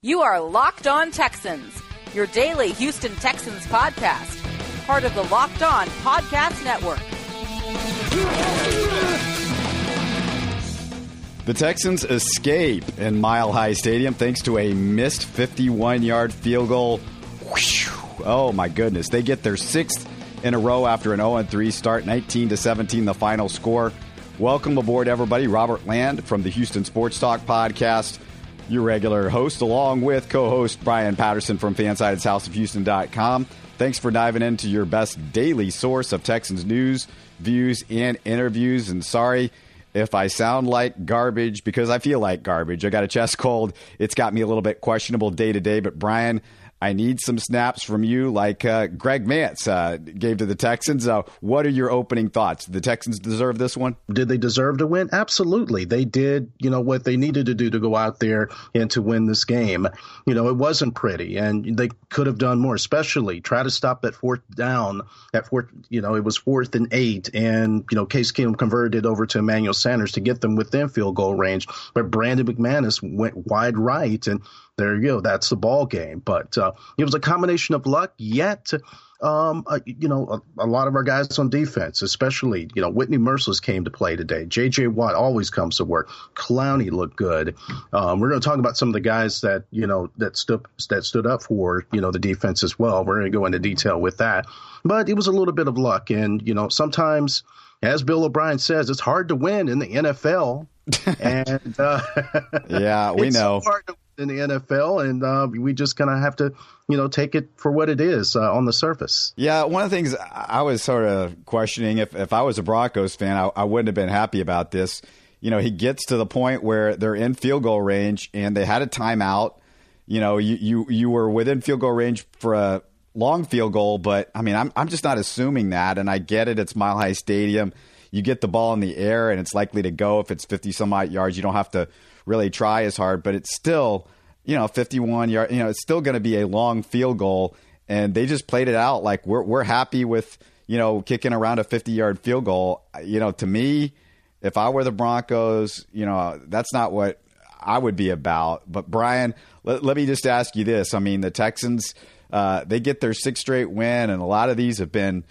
You are Locked On Texans, your daily Houston Texans podcast, part of the Locked On Podcast Network. The Texans escape in Mile High Stadium thanks to a missed 51 yard field goal. Oh my goodness. They get their sixth in a row after an 0 3 start, 19 to 17, the final score. Welcome aboard, everybody. Robert Land from the Houston Sports Talk podcast, your regular host, along with co host Brian Patterson from Fansided's House Thanks for diving into your best daily source of Texans news, views, and interviews. And sorry if I sound like garbage because I feel like garbage. I got a chest cold. It's got me a little bit questionable day to day. But Brian, I need some snaps from you, like uh, Greg Mancz uh, gave to the Texans. Uh, what are your opening thoughts? The Texans deserve this one? Did they deserve to win? Absolutely. They did, you know, what they needed to do to go out there and to win this game. You know, it wasn't pretty, and they could have done more, especially try to stop that fourth down. At fourth, you know, it was fourth and eight, and, you know, Case Keenum converted over to Emmanuel Sanders to get them within field goal range. But Brandon McManus went wide right, and there you go. That's the ball game. But uh, it was a combination of luck, yet, um, uh, you know, a, a, lot of our guys on defense, especially, you know, Whitney Mercilus came to play today. J.J. Watt always comes to work. Clowney looked good. Um, we're going to talk about some of the guys that, you know, that stood, that stood up for, you know, the defense as well. We're going to go into detail with that. But it was a little bit of luck. And, you know, sometimes, as Bill O'Brien says, it's hard to win in the NFL. And uh, yeah, we know. In the NFL, and uh, we just kind of have to, you know, take it for what it is uh, on the surface. Yeah, one of the things I was sort of questioning if if I was a Broncos fan, I, I wouldn't have been happy about this. You know, he gets to the point where they're in field goal range and they had a timeout. You know, you you you were within field goal range for a long field goal, but I mean, I'm I'm just not assuming that, and I get it. It's Mile High Stadium. You get the ball in the air, and it's likely to go. If it's 50 some odd yards, you don't have to really try as hard, but it's still, you know, 51 yard, you know, it's still going to be a long field goal. And they just played it out like we're, we're happy with, you know, kicking around a 50 yard field goal. You know, to me, if I were the Broncos, you know, that's not what I would be about. But Brian, let, let me just ask you this. I mean, the Texans, uh, they get their sixth straight win, and a lot of these have been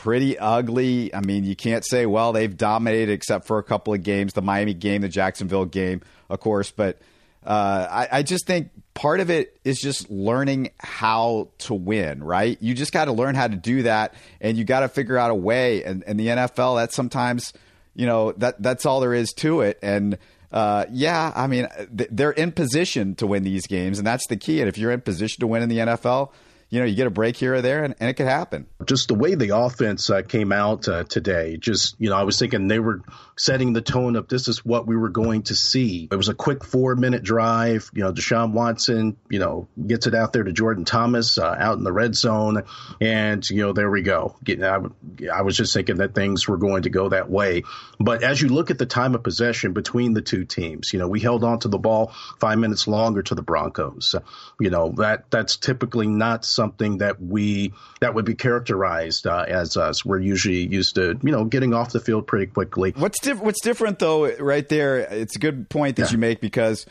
pretty ugly. I mean, you can't say, well, they've dominated except for a couple of games, the Miami game, the Jacksonville game, of course. But uh, I, I, just think part of it is just learning how to win, right? You just got to learn how to do that, and you got to figure out a way. And, and the NFL, that's sometimes, you know, that that's all there is to it. And uh, yeah, I mean, they're in position to win these games, and that's the key. And if you're in position to win in the NFL, you know, you get a break here or there, and, and it could happen. Just the way the offense uh, came out uh, today, just, you know, I was thinking they were setting the tone of this is what we were going to see. It was a quick four minute drive. You know, Deshaun Watson, you know, gets it out there to Jordan Thomas uh, out in the red zone. And, you know, there we go. I, I was just thinking that things were going to go that way. But as you look at the time of possession between the two teams, you know, we held on to the ball five minutes longer to the Broncos. You know, that that's typically not something that we that would be characterized uh, as us. We're usually used to you know getting off the field pretty quickly. What's diff- what's different though, right there? It's a good point that yeah. you make because.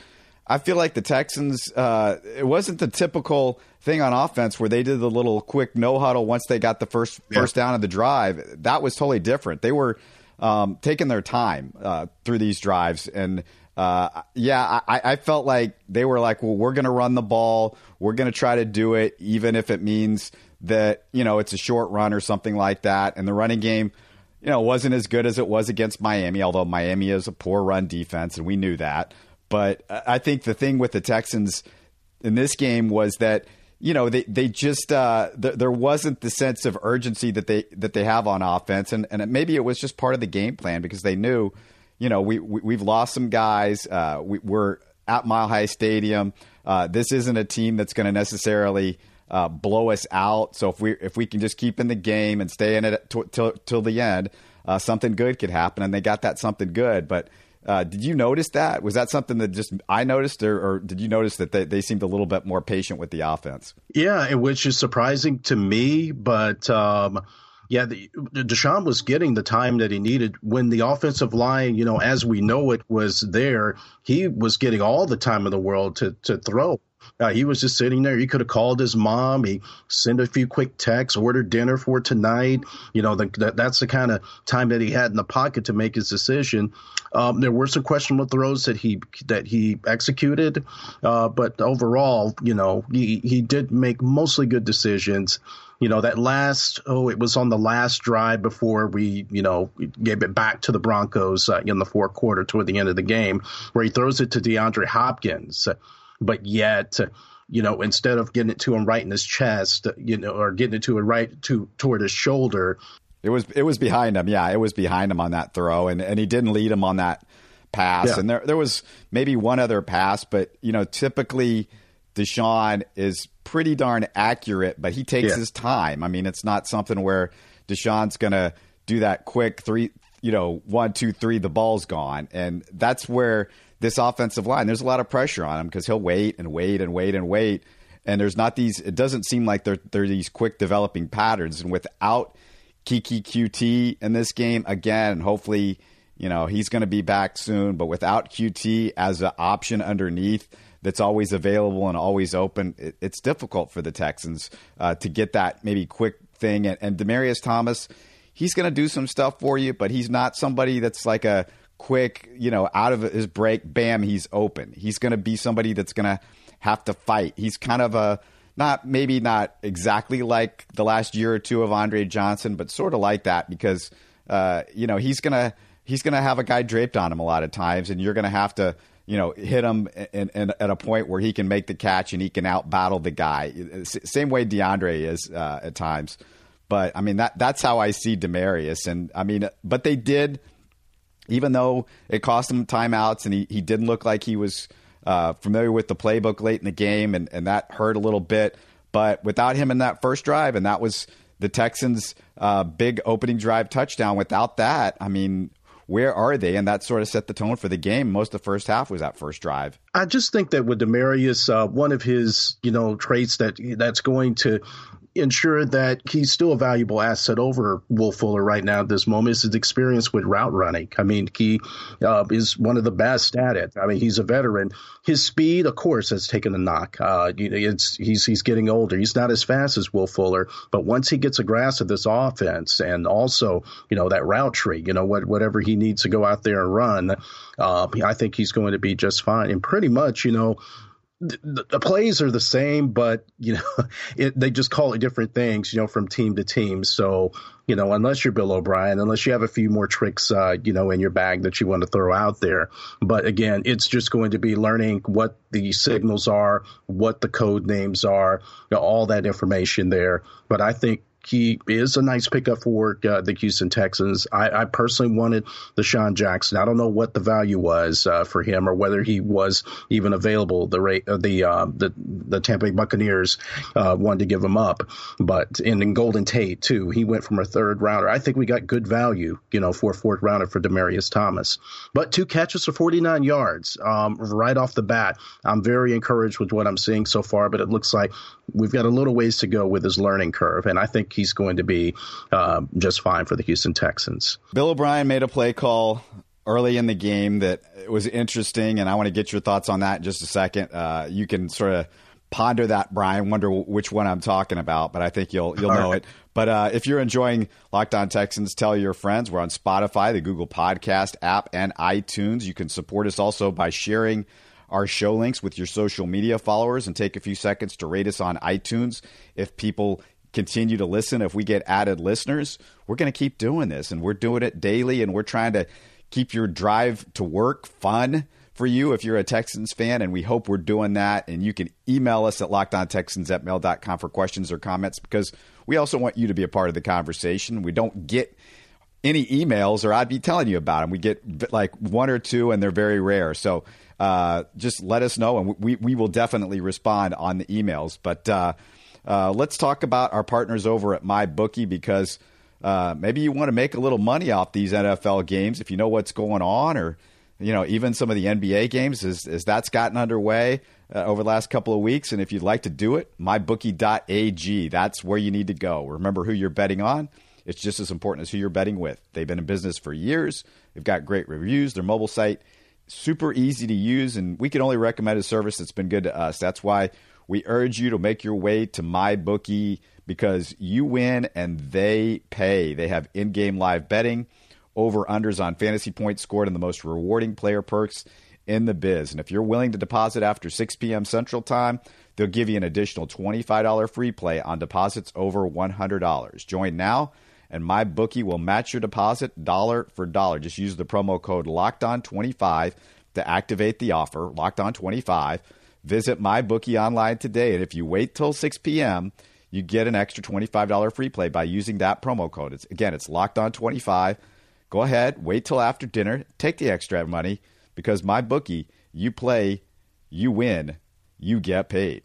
I feel like the Texans, uh, it wasn't the typical thing on offense where they did the little quick no huddle once they got the first yeah. first down of the drive. That was totally different. They were um, taking their time uh, through these drives, and uh, yeah, I, I, felt like they were like, well, we're going to run the ball. We're going to try to do it, even if it means that, you know, it's a short run or something like that. And the running game, you know, wasn't as good as it was against Miami, although Miami is a poor run defense, and we knew that. But I think the thing with the Texans in this game was that, you know, they, they just uh, th- there wasn't the sense of urgency that they that they have on offense, and and maybe it was just part of the game plan because they knew – you know, we, we have lost some guys. Uh, we, are at Mile High Stadium. Uh, this isn't a team that's going to necessarily uh, blow us out. So if we if we can just keep in the game and stay in it t- till till the end, uh, something good could happen. And they got that something good. But uh, did you notice that? Was that something that just I noticed, or, or did you notice that they, they seemed a little bit more patient with the offense? Yeah, which is surprising to me, but. Um, yeah, the, Deshaun was getting the time that he needed when the offensive line, you know, as we know it, was there. He was getting all the time in the world to to throw. Uh, he was just sitting there. He could have called his mom. He sent a few quick texts, ordered dinner for tonight. You know, the, that's the kind of time that he had in the pocket to make his decision. Um, there were some questionable throws that he that he executed, uh, but overall, you know, he he did make mostly good decisions you know, that last, oh, it was on the last drive before we, you know, gave it back to the Broncos uh, in the fourth quarter toward the end of the game, where he throws it to DeAndre Hopkins but yet you know, instead of getting it to him right in his chest, you know, or getting it to him right to toward his shoulder. It was it was behind him. Yeah, it was behind him on that throw, and and he didn't lead him on that pass. Yeah. And there there was maybe one other pass, but you know, typically Deshaun is pretty darn accurate, but he takes yeah. his time. I mean, it's not something where Deshaun's gonna do that quick three, you know, one, two, three, the ball's gone, and that's where this offensive line. There's a lot of pressure on him because he'll wait and wait and wait and wait. And there's not these. It doesn't seem like there are these quick developing patterns. And without Keke Coutee in this game again, hopefully, you know he's going to be back soon. But without Coutee as an option underneath that's always available and always open, it, it's difficult for the Texans uh, to get that maybe quick thing. And, and Demaryius Thomas, he's going to do some stuff for you, but he's not somebody that's like a quick, you know, out of his break, bam, he's open. He's going to be somebody that's going to have to fight. He's kind of a not maybe not exactly like the last year or two of Andre Johnson, but sort of like that because uh, you know he's gonna he's gonna have a guy draped on him a lot of times, and you're gonna have to you know hit him in, in, at a point where he can make the catch and he can out battle the guy. Same way DeAndre is uh, at times. But I mean that that's how I see Demaryius, and I mean, but they did even though it cost him timeouts and he, he didn't look like he was uh, familiar with the playbook late in the game, and, and that hurt a little bit. But without him in that first drive, and that was the Texans' uh, big opening drive touchdown, without that, I mean, where are they? And that sort of set the tone for the game. Most of the first half was that first drive. I just think that with Demaryius, uh, one of his you know traits that that's going to ensure that he's still a valuable asset over Will Fuller right now at this moment is his experience with route running. I mean, he uh, is one of the best at it. I mean, he's a veteran. His speed, of course, has taken a knock. Uh, it's he's he's getting older. He's not as fast as Will Fuller, but once he gets a grasp of this offense and also you know that route tree, you know what whatever he needs to go out there and run, uh, I think he's going to be just fine. And pretty much, you know the, the, plays are the same, but you know, it, they just call it different things, you know, from team to team. So, you know, unless you're Bill O'Brien, unless you have a few more tricks, uh, you know, in your bag that you want to throw out there. But again, it's just going to be learning what the signals are, what the code names are, you know, all that information there. But I think he is a nice pickup for uh, the Houston Texans. I, I, personally wanted DeSean Jackson. I don't know what the value was uh, for him or whether he was even available. The rate uh, the uh, the the Tampa Bay Buccaneers uh, wanted to give him up, but and in Golden Tate too, he went from a third rounder. I think we got good value, you know, for a fourth rounder for Demaryius Thomas. But two catches for 49 yards um, right off the bat. I'm very encouraged with what I'm seeing so far, but it looks like we've got a little ways to go with his learning curve, and I think he's going to be uh, just fine for the Houston Texans. Bill O'Brien made a play call early in the game that was interesting, and I want to get your thoughts on that in just a second. Uh, you can sort of ponder that, Brian. Wonder which one I'm talking about, but I think you'll you'll know right. it. But uh, if you're enjoying Locked On Texans, tell your friends. We're on Spotify, the Google Podcast app, and iTunes. You can support us also by sharing our show links with your social media followers and take a few seconds to rate us on iTunes. If people continue to listen, if we get added listeners, we're going to keep doing this and we're doing it daily and we're trying to keep your drive to work fun for you if you're a Texans fan, and we hope we're doing that. And you can email us at lockedontexans at mail.com for questions or comments because we also want you to be a part of the conversation. We don't get any emails, or I'd be telling you about them. We get like one or two, and they're very rare. So uh, just let us know, and we, we will definitely respond on the emails. But uh, uh, let's talk about our partners over at MyBookie because uh, maybe you want to make a little money off these NFL games if you know what's going on, or you know even some of the NBA games as, as that's gotten underway uh, over the last couple of weeks. And if you'd like to do it, mybookie.ag. That's where you need to go. Remember who you're betting on. It's just as important as who you're betting with. They've been in business for years. They've got great reviews. Their mobile site super easy to use, and we can only recommend a service that's been good to us. That's why we urge you to make your way to MyBookie because you win and they pay. They have in game live betting, over unders on fantasy points scored, and the most rewarding player perks in the biz. And if you're willing to deposit after 6 p.m. Central Time, they'll give you an additional $25 free play on deposits over $100. Join now, and my bookie will match your deposit dollar for dollar. Just use the promo code LOCKEDON25 to activate the offer, Locked On 25. Visit MyBookie online today, and if you wait till 6 p.m., you get an extra $25 free play by using that promo code. It's, again, it's Locked On 25. Go ahead, wait till after dinner, take the extra money because my bookie, you play, you win, you get paid.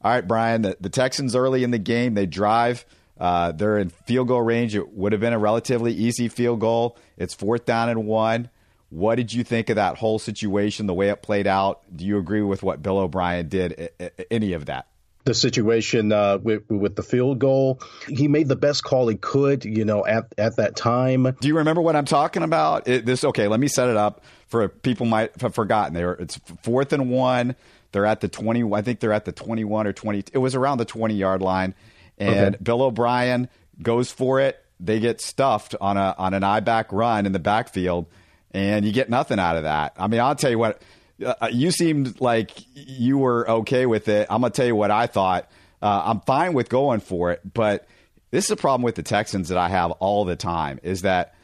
All right, Brian, the, the Texans early in the game, they drive. Uh, they're in field goal range. It would have been a relatively easy field goal. It's fourth down and one. What did you think of that whole situation, the way it played out? Do you agree with what Bill O'Brien did? Any of that? the situation uh, with, with the field goal. He made the best call he could, you know, at, at that time. Do you remember what I'm talking about? It, this okay? Let me set it up for people might have forgotten. There, it's fourth and one. They're at the 20. I think they're at the 21 or 20. It was around the 20 yard line, and okay. Bill O'Brien goes for it. They get stuffed on a on an eye back run in the backfield, and you get nothing out of that. I mean, I'll tell you what uh, you seemed like you were okay with it. I'm gonna tell you what I thought. Uh, I'm fine with going for it, but this is a problem with the Texans that I have all the time is that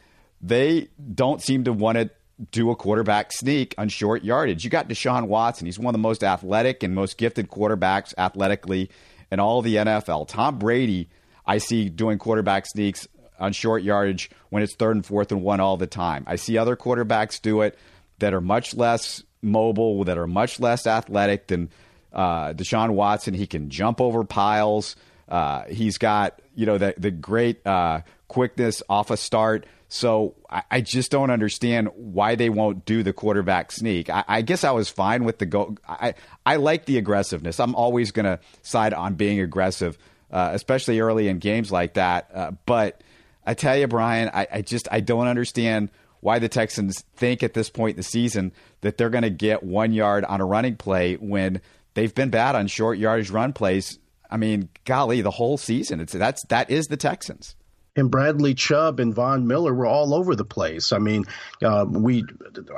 they don't seem to want to do a quarterback sneak on short yardage. You got Deshaun Watson; he's one of the most athletic and most gifted quarterbacks athletically in all the NFL. Tom Brady, I see doing quarterback sneaks on short yardage when it's third and fourth and one all the time. I see other quarterbacks do it that are much less mobile, that are much less athletic than uh, Deshaun Watson. He can jump over piles. Uh, he's got you know the the great uh, quickness off a start. So I, I, just don't understand why they won't do the quarterback sneak. I, I guess I was fine with the go. I I like the aggressiveness. I'm always going to side on being aggressive, uh, especially early in games like that. Uh, but I tell you, Brian, I, I just I don't understand why the Texans think at this point in the season that they're going to get one yard on a running play when they've been bad on short yardage run plays. I mean, golly, the whole season. It's that's that is the Texans. And Bradley Chubb and Von Miller were all over the place. I mean, uh, we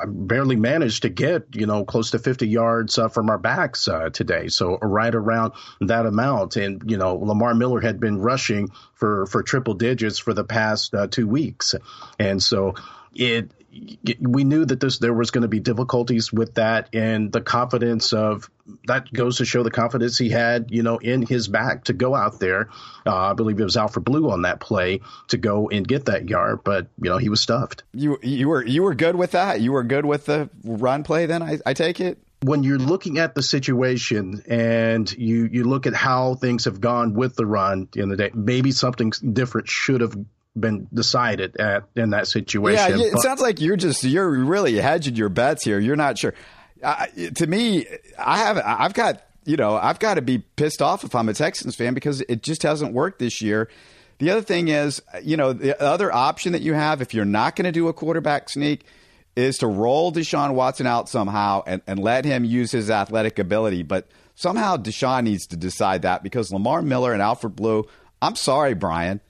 barely managed to get you know close to 50 yards uh, from our backs uh, today, so right around that amount. And you know, Lamar Miller had been rushing for for triple digits for the past uh, two weeks, and so it we knew that this there was going to be difficulties with that and the confidence of that goes to show the confidence he had you know in his back to go out there. Uh, i believe it was alfred blue on that play to go and get that yard but you know he was stuffed. You you were you were good with that? You were good with the run play then i, I take it? When you're looking at the situation and you you look at how things have gone with the run in the day, maybe something different should have been decided at in that situation. Yeah, it but, sounds like you're just you're really hedging your bets here. You're not sure. Uh, to me, I have I've got you know I've got to be pissed off if I'm a Texans fan because it just hasn't worked this year. The other thing is, you know, the other option that you have if you're not going to do a quarterback sneak is to roll Deshaun Watson out somehow and, and let him use his athletic ability. But somehow Deshaun needs to decide that because Lamar Miller and Alfred Blue, I'm sorry, Brian,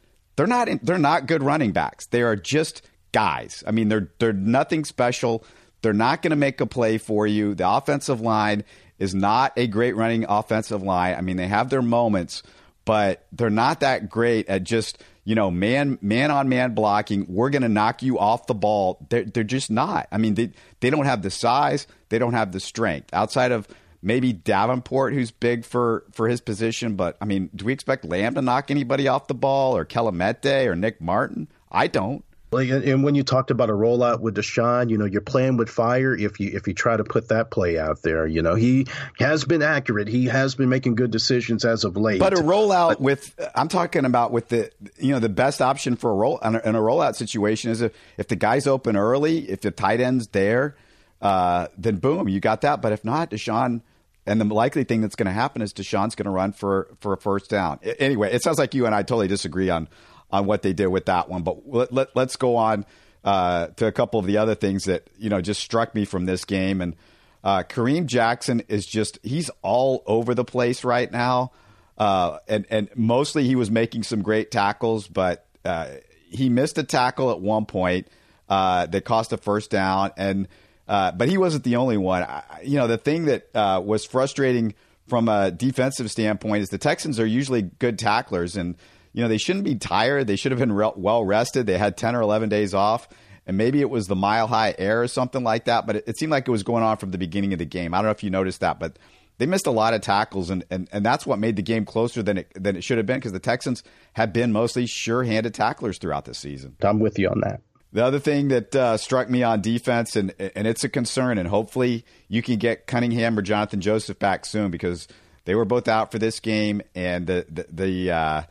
they're not they're not good running backs. They are just guys. I mean, they're they're nothing special. They're not going to make a play for you. The offensive line is not a great running offensive line. I mean, they have their moments, but they're not that great at just you know man man on man blocking. We're going to knock you off the ball. They're they're just not. I mean, they they don't have the size. They don't have the strength outside of maybe Davenport, who's big for for his position. But I mean, do we expect Lamm to knock anybody off the ball, or Kelemete, or Nick Martin? I don't. Like, and when you talked about a rollout with Deshaun, you know, you're playing with fire if you if you try to put that play out there. You know, he has been accurate. He has been making good decisions as of late. But a rollout but, with I'm talking about with the you know the best option for a roll in a, in a rollout situation is if if the guy's open early, if the tight end's there, uh, then boom, you got that. But if not, Deshaun and the likely thing that's going to happen is Deshaun's going to run for for a first down. Anyway, it sounds like you and I totally disagree on on what they did with that one. But let, let, us go on. uh, to a couple of the other things that you know just struck me from this game. And uh, Kareem Jackson is just he's all over the place right now, uh, and and mostly he was making some great tackles, but uh, he missed a tackle at one point uh, that cost a first down, and uh, but he wasn't the only one. I, you know, the thing that was frustrating from a defensive standpoint is the Texans are usually good tacklers and you know, they shouldn't be tired. They should have been re- well rested. They had 10 or 11 days off. And maybe it was the mile high air or something like that. But it, it, seemed like it was going on from the beginning of the game. I don't know if you noticed that, but they missed a lot of tackles. And, and, and that's what made the game closer than it, than it should have been because the Texans have been mostly sure handed tacklers throughout the season. I'm with you on that. The other thing that uh, struck me on defense, and and it's a concern, and hopefully you can get Cunningham or Jonathan Joseph back soon because they were both out for this game, and the the, the uh,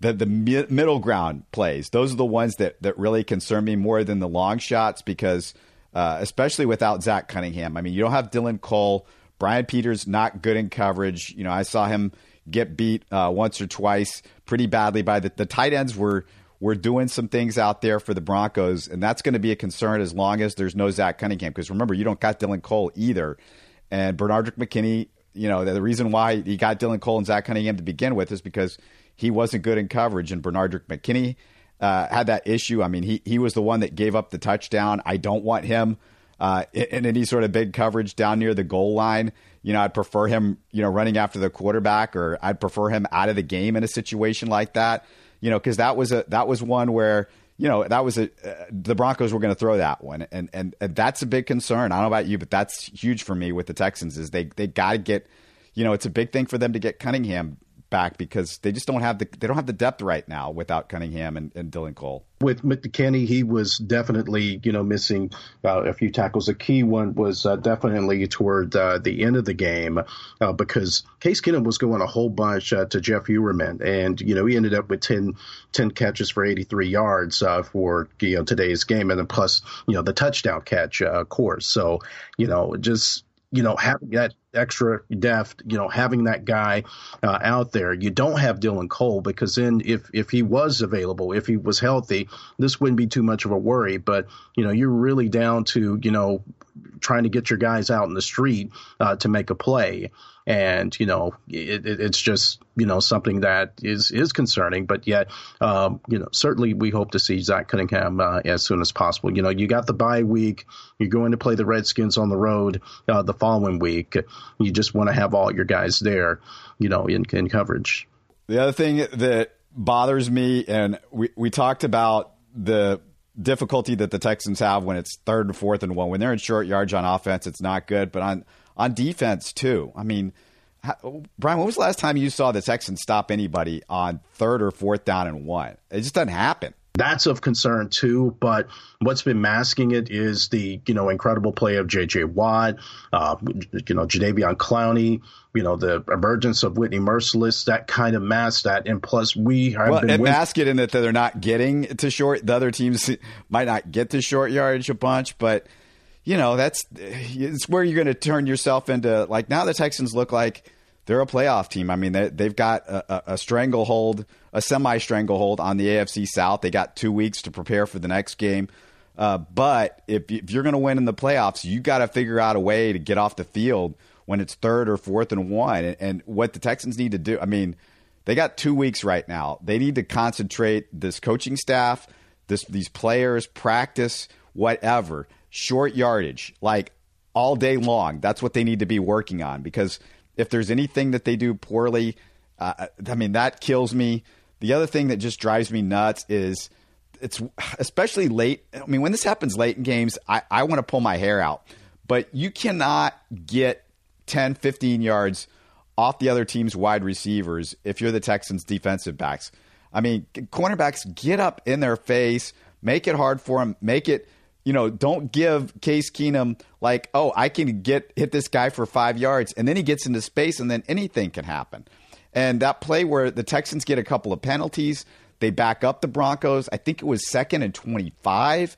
the the mi- middle ground plays. Those are the ones that that really concern me more than the long shots because uh, especially without Zach Cunningham. I mean, you don't have Dylan Cole. Brian Peters not good in coverage. You know, I saw him get beat uh, once or twice pretty badly by the the tight ends were were doing some things out there for the Broncos, and that's going to be a concern as long as there's no Zach Cunningham. Because remember, you don't got Dylan Cole either, and Benardrick McKinney. You know, the reason why he got Dylan Cole and Zach Cunningham to begin with is because he wasn't good in coverage, and Benardrick McKinney uh, had that issue. I mean, he he was the one that gave up the touchdown. I don't want him uh, in, any sort of big coverage down near the goal line. You know, I'd prefer him, you know, running after the quarterback, or I'd prefer him out of the game in a situation like that. You know, because that was a that was one where you know that was a uh, the Broncos were going to throw that one, and, and and that's a big concern. I don't know about you, but that's huge for me with the Texans. Is they they got to get, you know, it's a big thing for them to get Cunningham back because they just don't have the they don't have the depth right now without Cunningham and, and Dylan Cole. With McKinney, he was definitely you know missing uh, a few tackles. A key one was uh, definitely toward uh, the end of the game uh, because Case Keenum was going a whole bunch uh, to Jeff Heuerman, and you know he ended up with 10, 10 catches for 83 yards uh, for you know today's game, and then plus you know the touchdown catch, of course. So you know just you know, having that extra depth, you know, having that guy uh, out there. You don't have Dylan Cole because then if if he was available, if he was healthy, this wouldn't be too much of a worry. But you know, you're really down to you know trying to get your guys out in the street uh, to make a play and you know it, it, it's just you know something that is is concerning. But yet, um, you know, certainly we hope to see Zach Cunningham uh, as soon as possible. You know, you got the bye week. You're going to play the Redskins on the road uh, the following week. You just want to have all your guys there, you know, in, in coverage. The other thing that bothers me, and we we talked about the difficulty that the Texans have when it's third and fourth and one. When they're in short yards on offense, it's not good. But on on defense too. I mean, how, Brian, when was the last time you saw the Texans stop anybody on third or fourth down and one? It just doesn't happen. That's of concern too, but what's been masking it is the you know incredible play of J.J. Watt, uh, you know Jadeveon Clowney, you know the emergence of Whitney Mercilus. That kind of masks that, and plus we have well, been it mask it in that they're not getting to short. The other teams might not get to short yardage a bunch, but you know, that's it's where you're going to turn yourself into like now the Texans look like they're a playoff team. I mean, they, have got a, a, stranglehold, a semi stranglehold on the AFC South. They got two weeks to prepare for the next game. Uh, but if, if you're going to win in the playoffs, you got to figure out a way to get off the field when it's third or fourth and one. And, and what the Texans need to do, I mean, they got two weeks right now. They need to concentrate this coaching staff, this these players, practice, whatever short yardage, like all day long. That's what they need to be working on because if there's anything that they do poorly, uh, I mean, that kills me. The other thing that just drives me nuts is it's especially late. I mean, when this happens late in games, I, I want to pull my hair out. But you cannot get 10, 15 yards off the other team's wide receivers if you're the Texans' defensive backs. I mean, cornerbacks get up in their face, make it hard for them, make it you know, don't give Case Keenum like, oh, I can get hit this guy for five yards, and then he gets into space, and then anything can happen. And that play where the Texans get a couple of penalties, they back up the Broncos. I think it was second and twenty-five,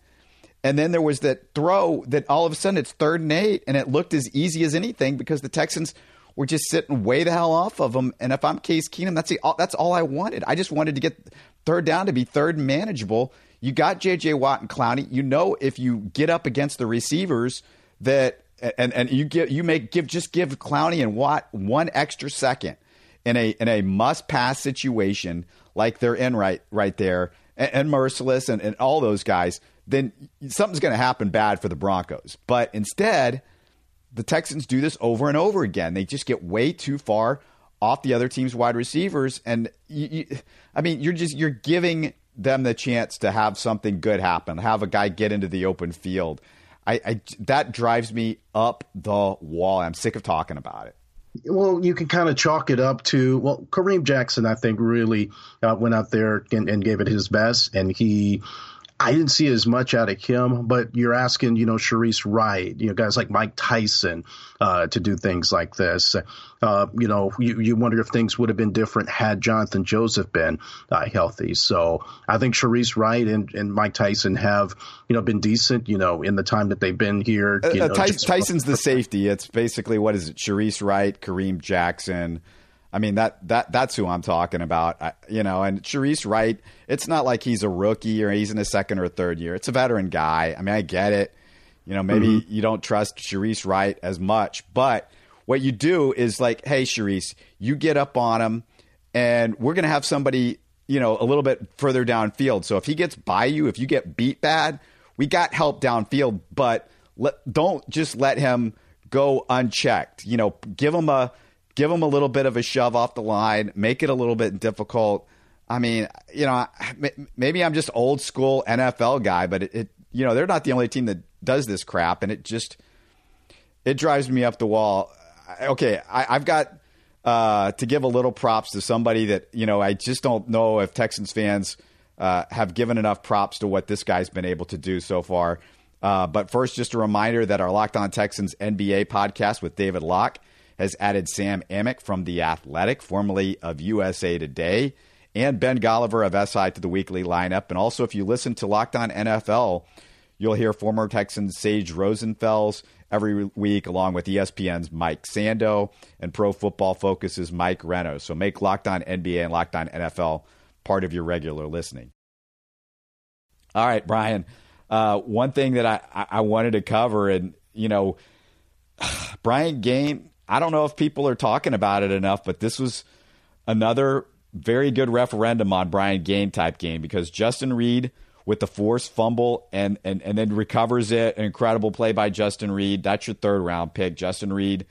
and then there was that throw that all of a sudden it's third and eight, and it looked as easy as anything because the Texans were just sitting way the hell off of them. And if I'm Case Keenum, that's the, that's all I wanted. I just wanted to get third down to be third and manageable You got J.J. Watt and Clowney. You know if you get up against the receivers that and and you give you make give just give Clowney and Watt one extra second in a in a must pass situation like they're in right right there and, and Mercilus and, and all those guys, then something's going to happen bad for the Broncos. But instead, the Texans do this over and over again. They just get way too far off the other team's wide receivers, and you, you, I mean, you're just you're giving them the chance to have something good happen, have a guy get into the open field. I, I that drives me up the wall. I'm sick of talking about it. Well, you can kind of chalk it up to well, Kareem Jackson. I think really uh, went out there and, and, gave it his best, and he I didn't see as much out of him, but you're asking, you know, Shareece Wright, you know, guys like Mike Tyson uh, to do things like this. Uh, you know, you, you wonder if things would have been different had Jonathan Joseph been uh, healthy. So I think Shareece Wright and, and Mike Tyson have, you know, been decent, you know, in the time that they've been here. Uh, uh, know, Tyson's the safety. It's basically what is it? Shareece Wright, Kareem Jackson. I mean that that that's who I'm talking about. I, you know, and Shareece Wright. It's not like he's a rookie or he's in his second or third year. It's a veteran guy. I mean, I get it. You know, maybe mm-hmm. you don't trust Shareece Wright as much, but what you do is like, hey, Shareece, you get up on him, and we're gonna have somebody, you know, a little bit further downfield. So if he gets by you, if you get beat bad, we got help downfield, but let, don't just let him go unchecked. You know, give him a give them a little bit of a shove off the line, make it a little bit difficult. I mean, you know, maybe I'm just old school NFL guy, but it, it, you know, they're not the only team that does this crap, and it just it drives me up the wall. Okay, I, have got uh, to give a little props to somebody that you know I just don't know if Texans fans uh, have given enough props to what this guy's been able to do so far. Uh, but first, just a reminder that our Locked On Texans NBA podcast with David Locke has added Sam Amick from The Athletic, formerly of USA Today, and Ben Golliver of SI to the weekly lineup. And also, if you listen to Locked On NFL, you'll hear former Texans Sage Rosenfels every week, along with ESPN's Mike Sando and Pro Football Focus's Mike Renner. So make Locked On NBA and Locked On NFL part of your regular listening. All right, Brian. Uh, one thing that I, I wanted to cover, and you know, Brian Gaine I don't know if people are talking about it enough, but this was another very good referendum on Brian Gaine type game because Justin Reid with the forced fumble and, and, and then recovers it. An incredible play by Justin Reid. That's your third round pick. Justin Reid,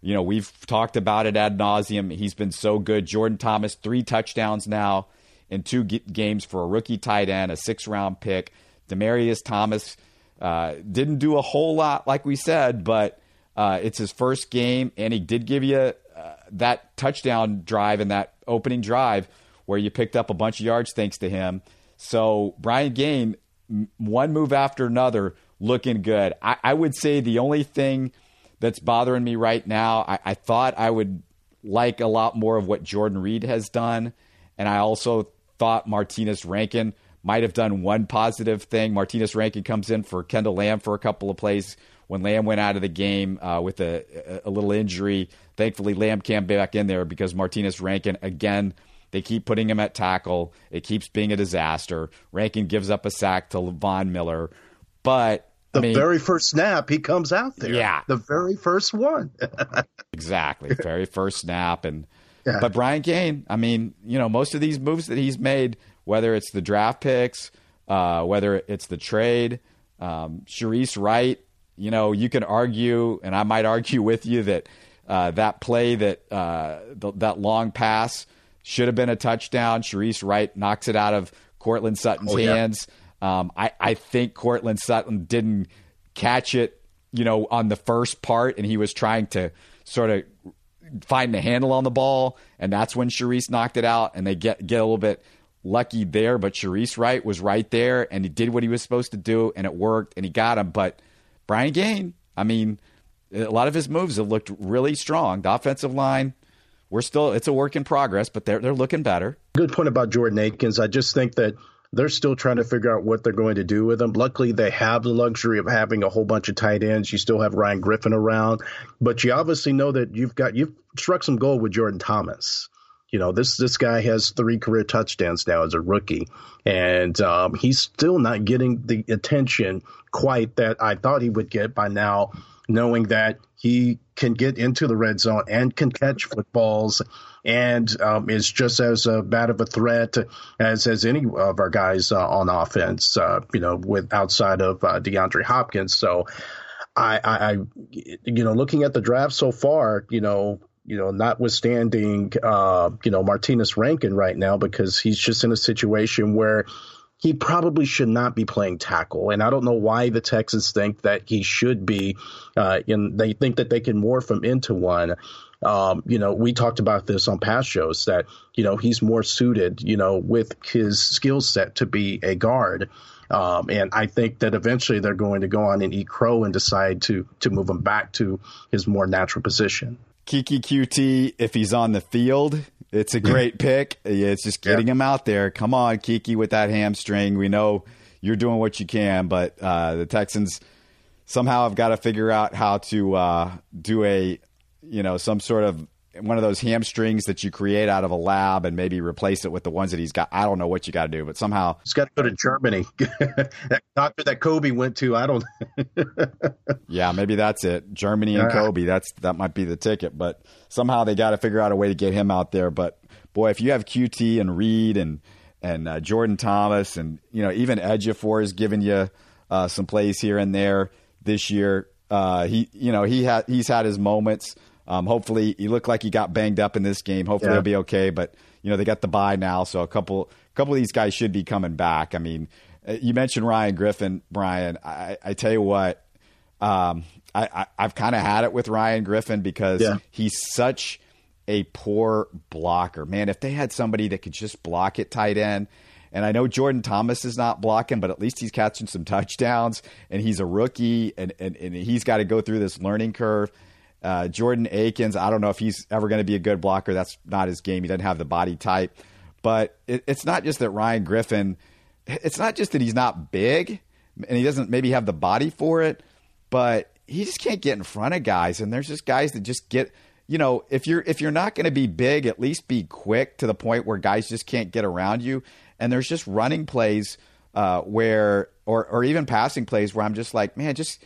you know, we've talked about it ad nauseum. He's been so good. Jordan Thomas, three touchdowns now in two g- games for a rookie tight end, a six round pick. Demaryius Thomas uh, didn't do a whole lot, like we said, but uh, it's his first game, and he did give you uh, that touchdown drive and that opening drive where you picked up a bunch of yards thanks to him. So Brian Gaine, one move after another, looking good. I, I would say the only thing that's bothering me right now, I, I thought I would like a lot more of what Jordan Reed has done, and I also thought Martinez Rankin might have done one positive thing. Martinez Rankin comes in for Kendall Lamm for a couple of plays when Lamm went out of the game uh, with a, a, little injury. Thankfully, Lamm came back in there because Martinez Rankin, again, they keep putting him at tackle. It keeps being a disaster. Rankin gives up a sack to Von Miller. But the I mean, very first snap, he comes out there. Yeah. The very first one. exactly. Very first snap. And yeah. but Brian Gaine, I mean, you know, most of these moves that he's made, whether it's the draft picks, uh, whether it's the trade, um, Shareece Wright, you know, you can argue, and I might argue with you that uh, that play that uh, that long pass should have been a touchdown. Shareece Wright knocks it out of Courtland Sutton's oh, hands. Um, I, I think Courtland Sutton didn't catch it, you know, on the first part, and he was trying to sort of find the handle on the ball, and that's when Shareece knocked it out, and they get get a little bit lucky there. But Shareece Wright was right there, and he did what he was supposed to do, and it worked, and he got him. But Brian Gaine, I mean, a lot of his moves have looked really strong. The offensive line, we're still it's a work in progress, but they're they're looking better. Good point about Jordan Akins. I just think that they're still trying to figure out what they're going to do with him. Luckily, they have the luxury of having a whole bunch of tight ends. You still have Ryan Griffin around, but you obviously know that you've got you've struck some gold with Jordan Thomas. You know, this this guy has three career touchdowns now as a rookie, and um, he's still not getting the attention quite that I thought he would get by now. Knowing that he can get into the red zone and can catch footballs and um, is just as uh, bad of a threat as as any of our guys uh, on offense. Uh, you know, with outside of uh, DeAndre Hopkins. So, I, I, I, you know, looking at the draft so far, you know, you know, notwithstanding, uh, you know, Martinez Rankin right now because he's just in a situation where he probably should not be playing tackle. And I don't know why the Texans think that he should be. Uh, and they think that they can morph him into one. Um, you know, we talked about this on past shows that, you know, he's more suited, you know, with his skill set to be a guard. Um, and I think that eventually they're going to go on and eat crow and decide to to move him back to his more natural position. Keke Coutee, if he's on the field, it's a great pick. It's just getting yeah. him out there. Come on, Keke, with that hamstring. We know you're doing what you can, but uh, the Texans somehow have got to figure out how to uh, do a, you know, some sort of one of those hamstrings that you create out of a lab and maybe replace it with the ones that he's got. I don't know what you got to do, but somehow he's got to go to Germany. that doctor that Kobe went to, I don't. yeah, maybe that's it. Germany and Kobe. That's that might be the ticket, but somehow they got to figure out a way to get him out there. But boy, if you have Coutee and Reid and and uh, Jordan Thomas and you know even Ejiofor is giving you uh, some plays here and there this year. Uh, he you know he had he's had his moments. Um, hopefully, he looked like he got banged up in this game. Hopefully, yeah. he'll be okay. But you know, they got the bye now, so a couple couple of these guys should be coming back. I mean, uh, you mentioned Ryan Griffin, Brian. I, I tell you what, um, I, I have kind of had it with Ryan Griffin because yeah. he's such a poor blocker. Man, if they had somebody that could just block it tight end. And I know Jordan Thomas is not blocking, but at least he's catching some touchdowns and he's a rookie and, and, and he's got to go through this learning curve. Uh, Jordan Akins, I don't know if he's ever going to be a good blocker. That's not his game. He doesn't have the body type. But it, it's not just that Ryan Griffin, it's not just that he's not big and he doesn't maybe have the body for it, but he just can't get in front of guys. And there's just guys that just get, you know, if you're if you're not going to be big, at least be quick to the point where guys just can't get around you. And there's just running plays uh, where, or or even passing plays where I'm just like, man, just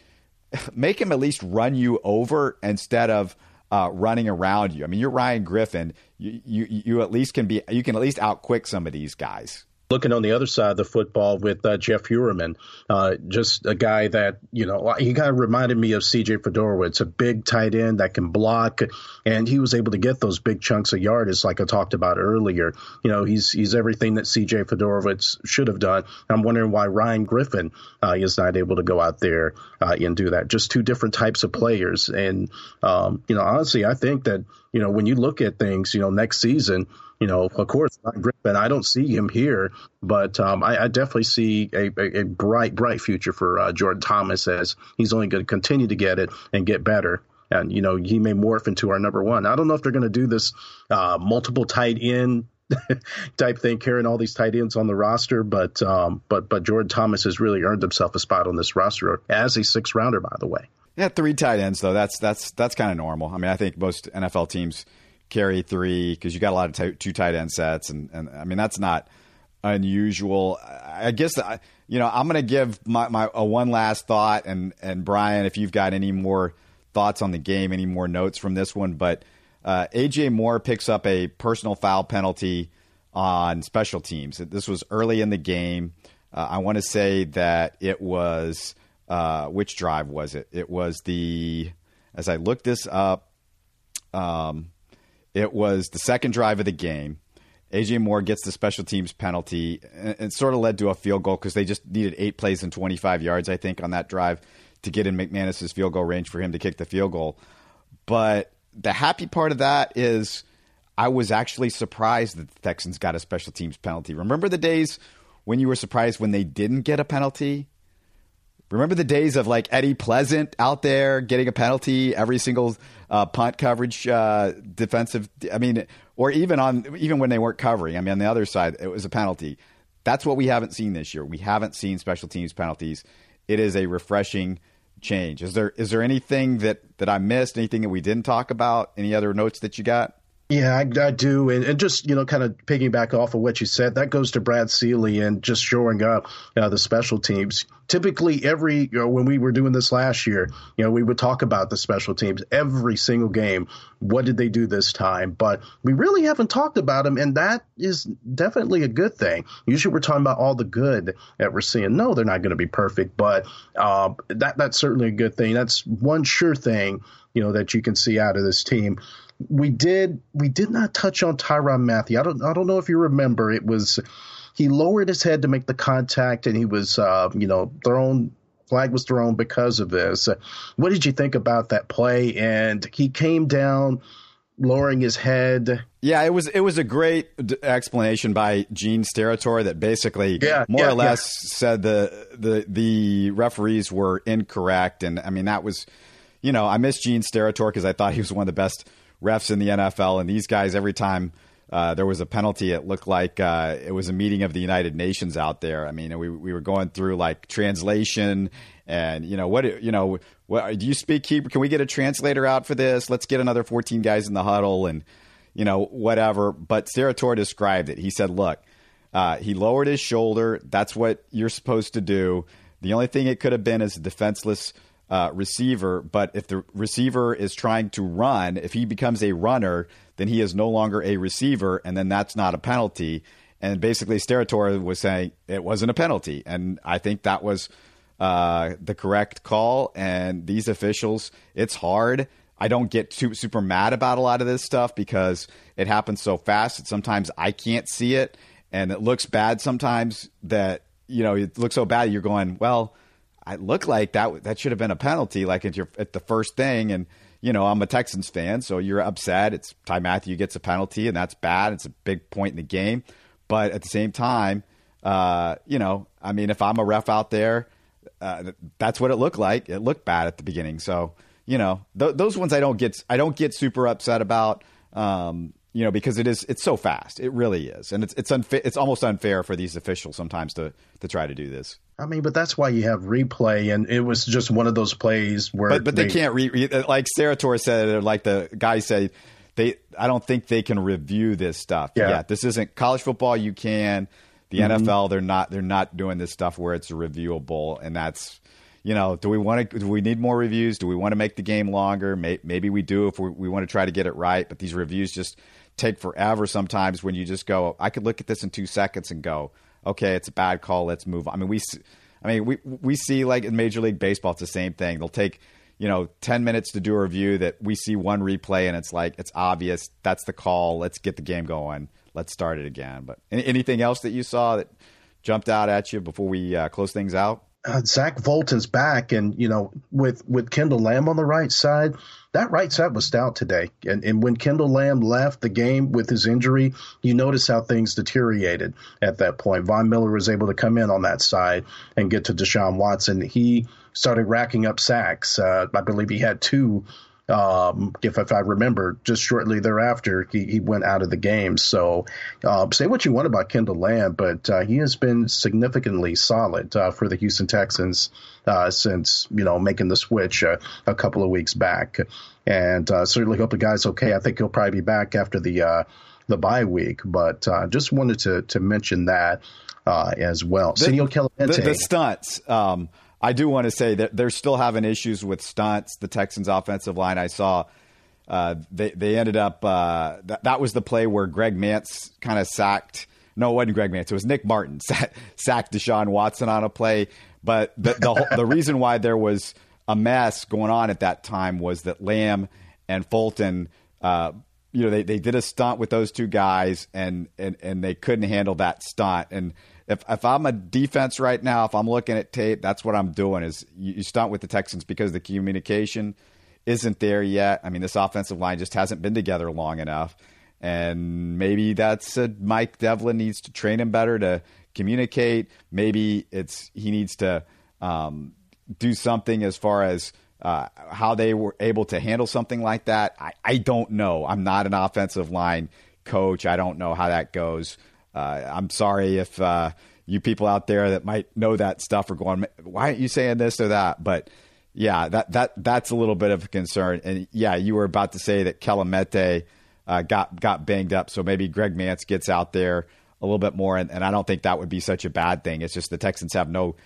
make him at least run you over instead of uh, running around you. I mean, you're Ryan Griffin. You, you you at least can be you can at least outquick some of these guys looking on the other side of the football with uh, Jeff Heuerman, uh, just a guy that, you know, he kind of reminded me of CJ Fiedorowicz, a big tight end that can block, and he was able to get those big chunks of yardage like I talked about earlier. You know, he's he's everything that CJ Fiedorowicz should have done. I'm wondering why Ryan Griffin uh, is not able to go out there uh, and do that. Just two different types of players. And, um, you know, honestly, I think that, you know, when you look at things, you know, next season, you know, of course, not Griffin. I don't see him here, but um, I, I, definitely see a, a, a, bright, bright future for uh, Jordan Thomas as he's only going to continue to get it and get better. And you know, he may morph into our number one. I don't know if they're going to do this uh, multiple tight end type thing, carrying all these tight ends on the roster. But um, but but Jordan Thomas has really earned himself a spot on this roster as a six rounder, by the way. Yeah, three tight ends though. That's that's that's kind of normal. I mean, I think most NFL teams carry three because you got a lot of t- two tight end sets, and and I mean that's not unusual. I guess you know I'm going to give my, my a one last thought, and and Brian, if you've got any more thoughts on the game, any more notes from this one, but uh, AJ Moore picks up a personal foul penalty on special teams. This was early in the game. Uh, I want to say that it was uh, which drive was it? It was the as I looked this up. Um, it was the second drive of the game. AJ Moore gets the special teams penalty. It sort of led to a field goal because they just needed eight plays and 25 yards, I think, on that drive to get in McManus's field goal range for him to kick the field goal. But the happy part of that is I was actually surprised that the Texans got a special teams penalty. Remember the days when you were surprised when they didn't get a penalty? Remember the days of like Eddie Pleasant out there getting a penalty every single uh, punt coverage, uh, defensive. I mean, or even on even when they weren't covering. I mean, on the other side, it was a penalty. That's what we haven't seen this year. We haven't seen special teams penalties. It is a refreshing change. Is there is there anything that that I missed? Anything that we didn't talk about? Any other notes that you got? Yeah, I, I do, and, and, just you know, kind of piggyback off of what you said, that goes to Brad Seely and just shoring up uh, the special teams. Typically, every you know, when we were doing this last year, you know, we would talk about the special teams every single game. What did they do this time? But we really haven't talked about them, and that is definitely a good thing. Usually, we're talking about all the good that we're seeing. No, they're not going to be perfect, but uh, that that's certainly a good thing. That's one sure thing you know that you can see out of this team we did we did not touch on Tyrann Mathieu. I don't I don't know if you remember. It was he lowered his head to make the contact, and he was uh, you know thrown flag was thrown because of this. What did you think about that play? And he came down lowering his head. Yeah, it was it was a great d- explanation by Gene Steratore that basically yeah, more yeah, or less yeah. said the the the referees were incorrect, and I mean that was, you know, I miss Gene Steratore because I thought he was one of the best refs in the NFL, and these guys every time. Uh, there was a penalty. It looked like uh, it was a meeting of the United Nations out there. I mean, we we were going through like translation and you know what you know. What, do you speak Hebrew? Can we get a translator out for this? Let's get another fourteen guys in the huddle and you know whatever. But Steratore described it. He said, "Look, uh, he lowered his shoulder. That's what you're supposed to do. The only thing it could have been is a defenseless." Uh, receiver. But if the receiver is trying to run, if he becomes a runner, then he is no longer a receiver, and then that's not a penalty. And basically, Steratore was saying it wasn't a penalty, and I think that was uh, the correct call. And these officials, it's hard. I don't get too, super mad about a lot of this stuff because it happens so fast that sometimes I can't see it, and it looks bad sometimes. That you know, it looks so bad. You're going, well, I look like that that should have been a penalty, like at your at the first thing. And you know, I'm a Texans fan, so you're upset. It's Ty Mathieu gets a penalty, and that's bad. It's a big point in the game. But at the same time, uh, you know, I mean, if I'm a ref out there, uh, that's what it looked like. It looked bad at the beginning. So you know, th- those ones I don't get I don't get super upset about. Um, you know, because it is it's so fast. It really is, and it's it's unfair. It's almost unfair for these officials sometimes to to try to do this. I mean, but that's why you have replay, and it was just one of those plays where. But, but they, they can't re, like Steratore said, or like the guy said, they. I don't think they can review this stuff. Yeah, yet. this isn't college football. You can. The mm-hmm. NFL, they're not. They're not doing this stuff where it's reviewable, and that's. You know, do we want to? Do we need more reviews? Do we want to make the game longer? Maybe we do if we, we want to try to get it right. But these reviews just take forever sometimes. When you just go, I could look at this in two seconds and go, okay, it's a bad call. Let's move. on. I mean, we, I mean, we we see like in Major League Baseball, it's the same thing. They'll take you know ten minutes to do a review that we see one replay and it's like it's obvious that's the call. Let's get the game going. Let's start it again. But anything else that you saw that jumped out at you before we uh, close things out? uh, Zach Fulton's back, and you know, with with Kendall Lamm on the right side, that right side was stout today. And and when Kendall Lamm left the game with his injury, you notice how things deteriorated at that point. Von Miller was able to come in on that side and get to Deshaun Watson. He started racking up sacks. Uh, I believe he had two um, if, if I remember, just shortly thereafter, he, he went out of the game. So uh, say what you want about Kendall Lamm, but uh, he has been significantly solid uh, for the Houston Texans uh, since you know making the switch uh, a couple of weeks back. And uh, certainly hope the guy's okay. I think he'll probably be back after the the bye week, but just wanted to to mention that as well. The, the, the stunts. Um, I do want to say that they're still having issues with stunts. The Texans' offensive line, I saw, uh, they they ended up uh, that that was the play where Greg Mancz kind of sacked. No, it wasn't Greg Mancz. It was Nick Martin sacked Deshaun Watson on a play. But the the, the reason why there was a mess going on at that time was that Lamm and Fulton. Uh, you know, they, they did a stunt with those two guys and, and, and they couldn't handle that stunt. And if if I'm a defense right now, if I'm looking at tape, that's what I'm doing. Is you, you start with the Texans because the communication isn't there yet. I mean, this offensive line just hasn't been together long enough, and maybe that's a, Mike Devlin needs to train him better to communicate. Maybe it's he needs to um, do something as far as uh, how they were able to handle something like that. I, I don't know. I'm not an offensive line coach. I don't know how that goes. Uh, I'm sorry if uh, you people out there that might know that stuff are going, why aren't you saying this or that? But yeah, that that that's a little bit of a concern. And yeah, you were about to say that Kelemete, uh, got got banged up. So maybe Greg Mancz gets out there a little bit more, and, and I don't think that would be such a bad thing. It's just the Texans have no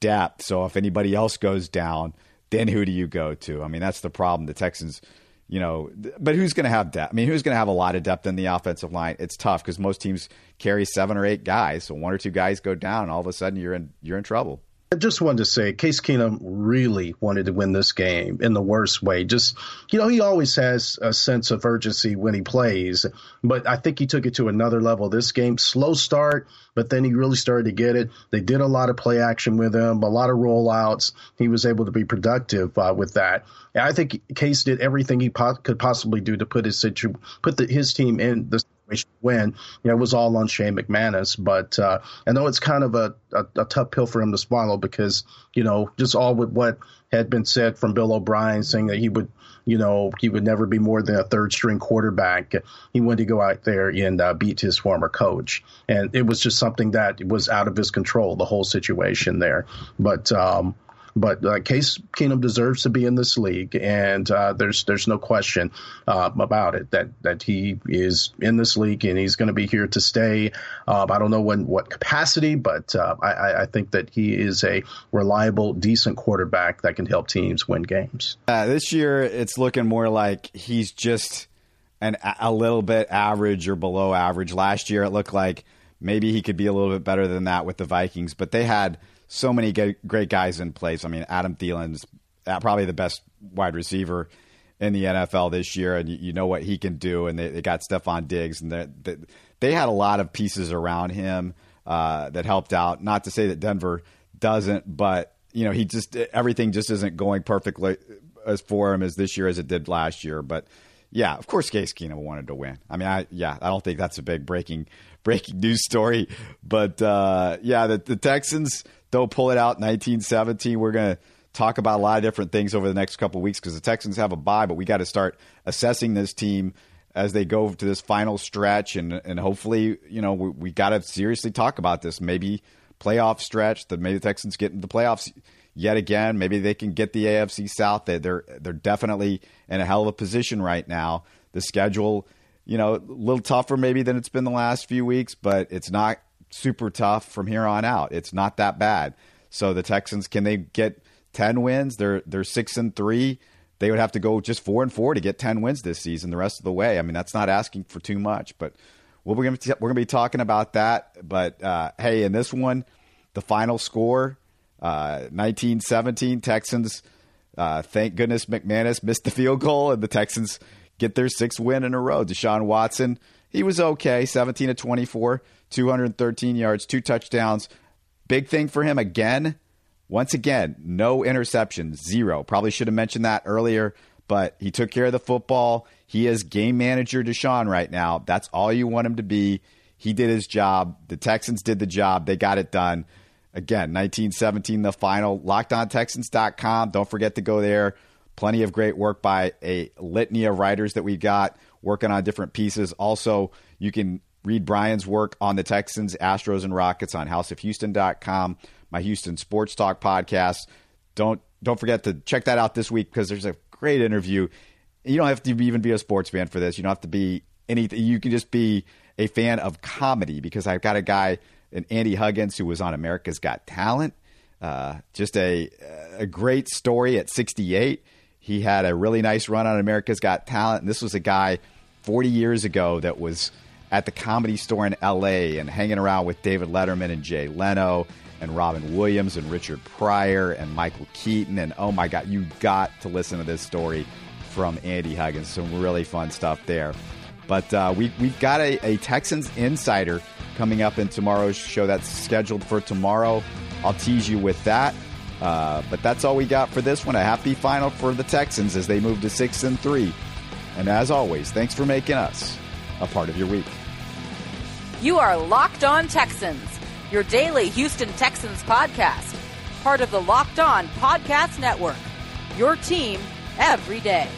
depth. So if anybody else goes down, then who do you go to? I mean, that's the problem. The Texans, you know, but who's going to have depth? I mean, who's going to have a lot of depth in the offensive line? It's tough because most teams carry seven or eight guys. So one or two guys go down, all of a sudden you're in you're in trouble. I just wanted to say Case Keenum really wanted to win this game in the worst way. Just, you know, he always has a sense of urgency when he plays, but I think he took it to another level this game. Slow start, but then he really started to get it. They did a lot of play action with him, a lot of rollouts. He was able to be productive uh, with that. And I think Case did everything he po- could possibly do to put his situ- put the, his team in the win. You know, it was all on Shane McManus, but uh, I know it's kind of a, a, a, tough pill for him to swallow because you know just all with what had been said from Bill O'Brien saying that he would, you know, he would never be more than a third string quarterback. He wanted to go out there and uh, beat his former coach, and it was just something that was out of his control. The whole situation there, but. Um, but uh, Case Keenum deserves to be in this league, and uh, there's there's no question uh, about it that that he is in this league and he's going to be here to stay. Um, I don't know when what capacity, but uh, I, I, think that he is a reliable, decent quarterback that can help teams win games. Uh, this year, it's looking more like he's just an a little bit average or below average. Last year, it looked like maybe he could be a little bit better than that with the Vikings, but they had so many great guys in place. I mean, Adam Thielen's uh, probably the best wide receiver in the NFL this year, and you, know what he can do. And they, they got Stefon Diggs, and they, they, had a lot of pieces around him uh, that helped out. Not to say that Denver doesn't, but you know, he just everything just isn't going perfectly as for him as this year as it did last year. But yeah, of course, Case Keenum wanted to win. I mean, I yeah, I don't think that's a big breaking breaking news story, but uh, yeah, the, the Texans they'll pull it out 1917. We're going to talk about a lot of different things over the next couple weeks because the Texans have a bye, but we got to start assessing this team as they go to this final stretch, and and hopefully, you know, we, we got to seriously talk about this. Maybe playoff stretch that maybe the Texans get into the playoffs yet again. Maybe they can get the AFC South. They, they're they're definitely in a hell of a position right now. The schedule, you know, a little tougher maybe than it's been the last few weeks, but it's not super tough from here on out. It's not that bad. So the Texans can they get ten wins? They're they're six and three. They would have to go just four and four to get ten wins this season. The rest of the way, I mean, that's not asking for too much. But we're going to we're going to be talking about that. But uh, hey, in this one, the final score, uh, nineteen seventeen Texans. Uh, thank goodness McManus missed the field goal, and the Texans get their sixth win in a row. Deshaun Watson, he was okay, seventeen to twenty four. 213 yards, two touchdowns. Big thing for him again. Once again, no interceptions, zero. Probably should have mentioned that earlier, but he took care of the football. He is game manager Deshaun right now. That's all you want him to be. He did his job. The Texans did the job. They got it done. Again, 1917, the final. LockedOnTexans.com. Don't forget to go there. Plenty of great work by a litany of writers that we've got working on different pieces. Also, you can Read Brian's work on the Texans, Astros, and Rockets on houseofhouston.com, my Houston Sports Talk podcast. Don't don't forget to check that out this week because there's a great interview. You don't have to even be a sports fan for this. You don't have to be anything. You can just be a fan of comedy because I've got a guy, an Andy Huggins, who was on America's Got Talent. Uh, just a a great story at 68. He had a really nice run on America's Got Talent, and this was a guy 40 years ago that was at the comedy store in LA and hanging around with David Letterman and Jay Leno and Robin Williams and Richard Pryor and Michael Keaton. And oh my God, you got to listen to this story from Andy Huggins. Some really fun stuff there. But uh, we, we've got a, a Texans Insider coming up in tomorrow's show that's scheduled for tomorrow. I'll tease you with that. Uh, but that's all we got for this one. A happy final for the Texans as they move to six and three. And as always, thanks for making us a part of your week. You are Locked On Texans, your daily Houston Texans podcast, part of the Locked On Podcast Network. Your team every day.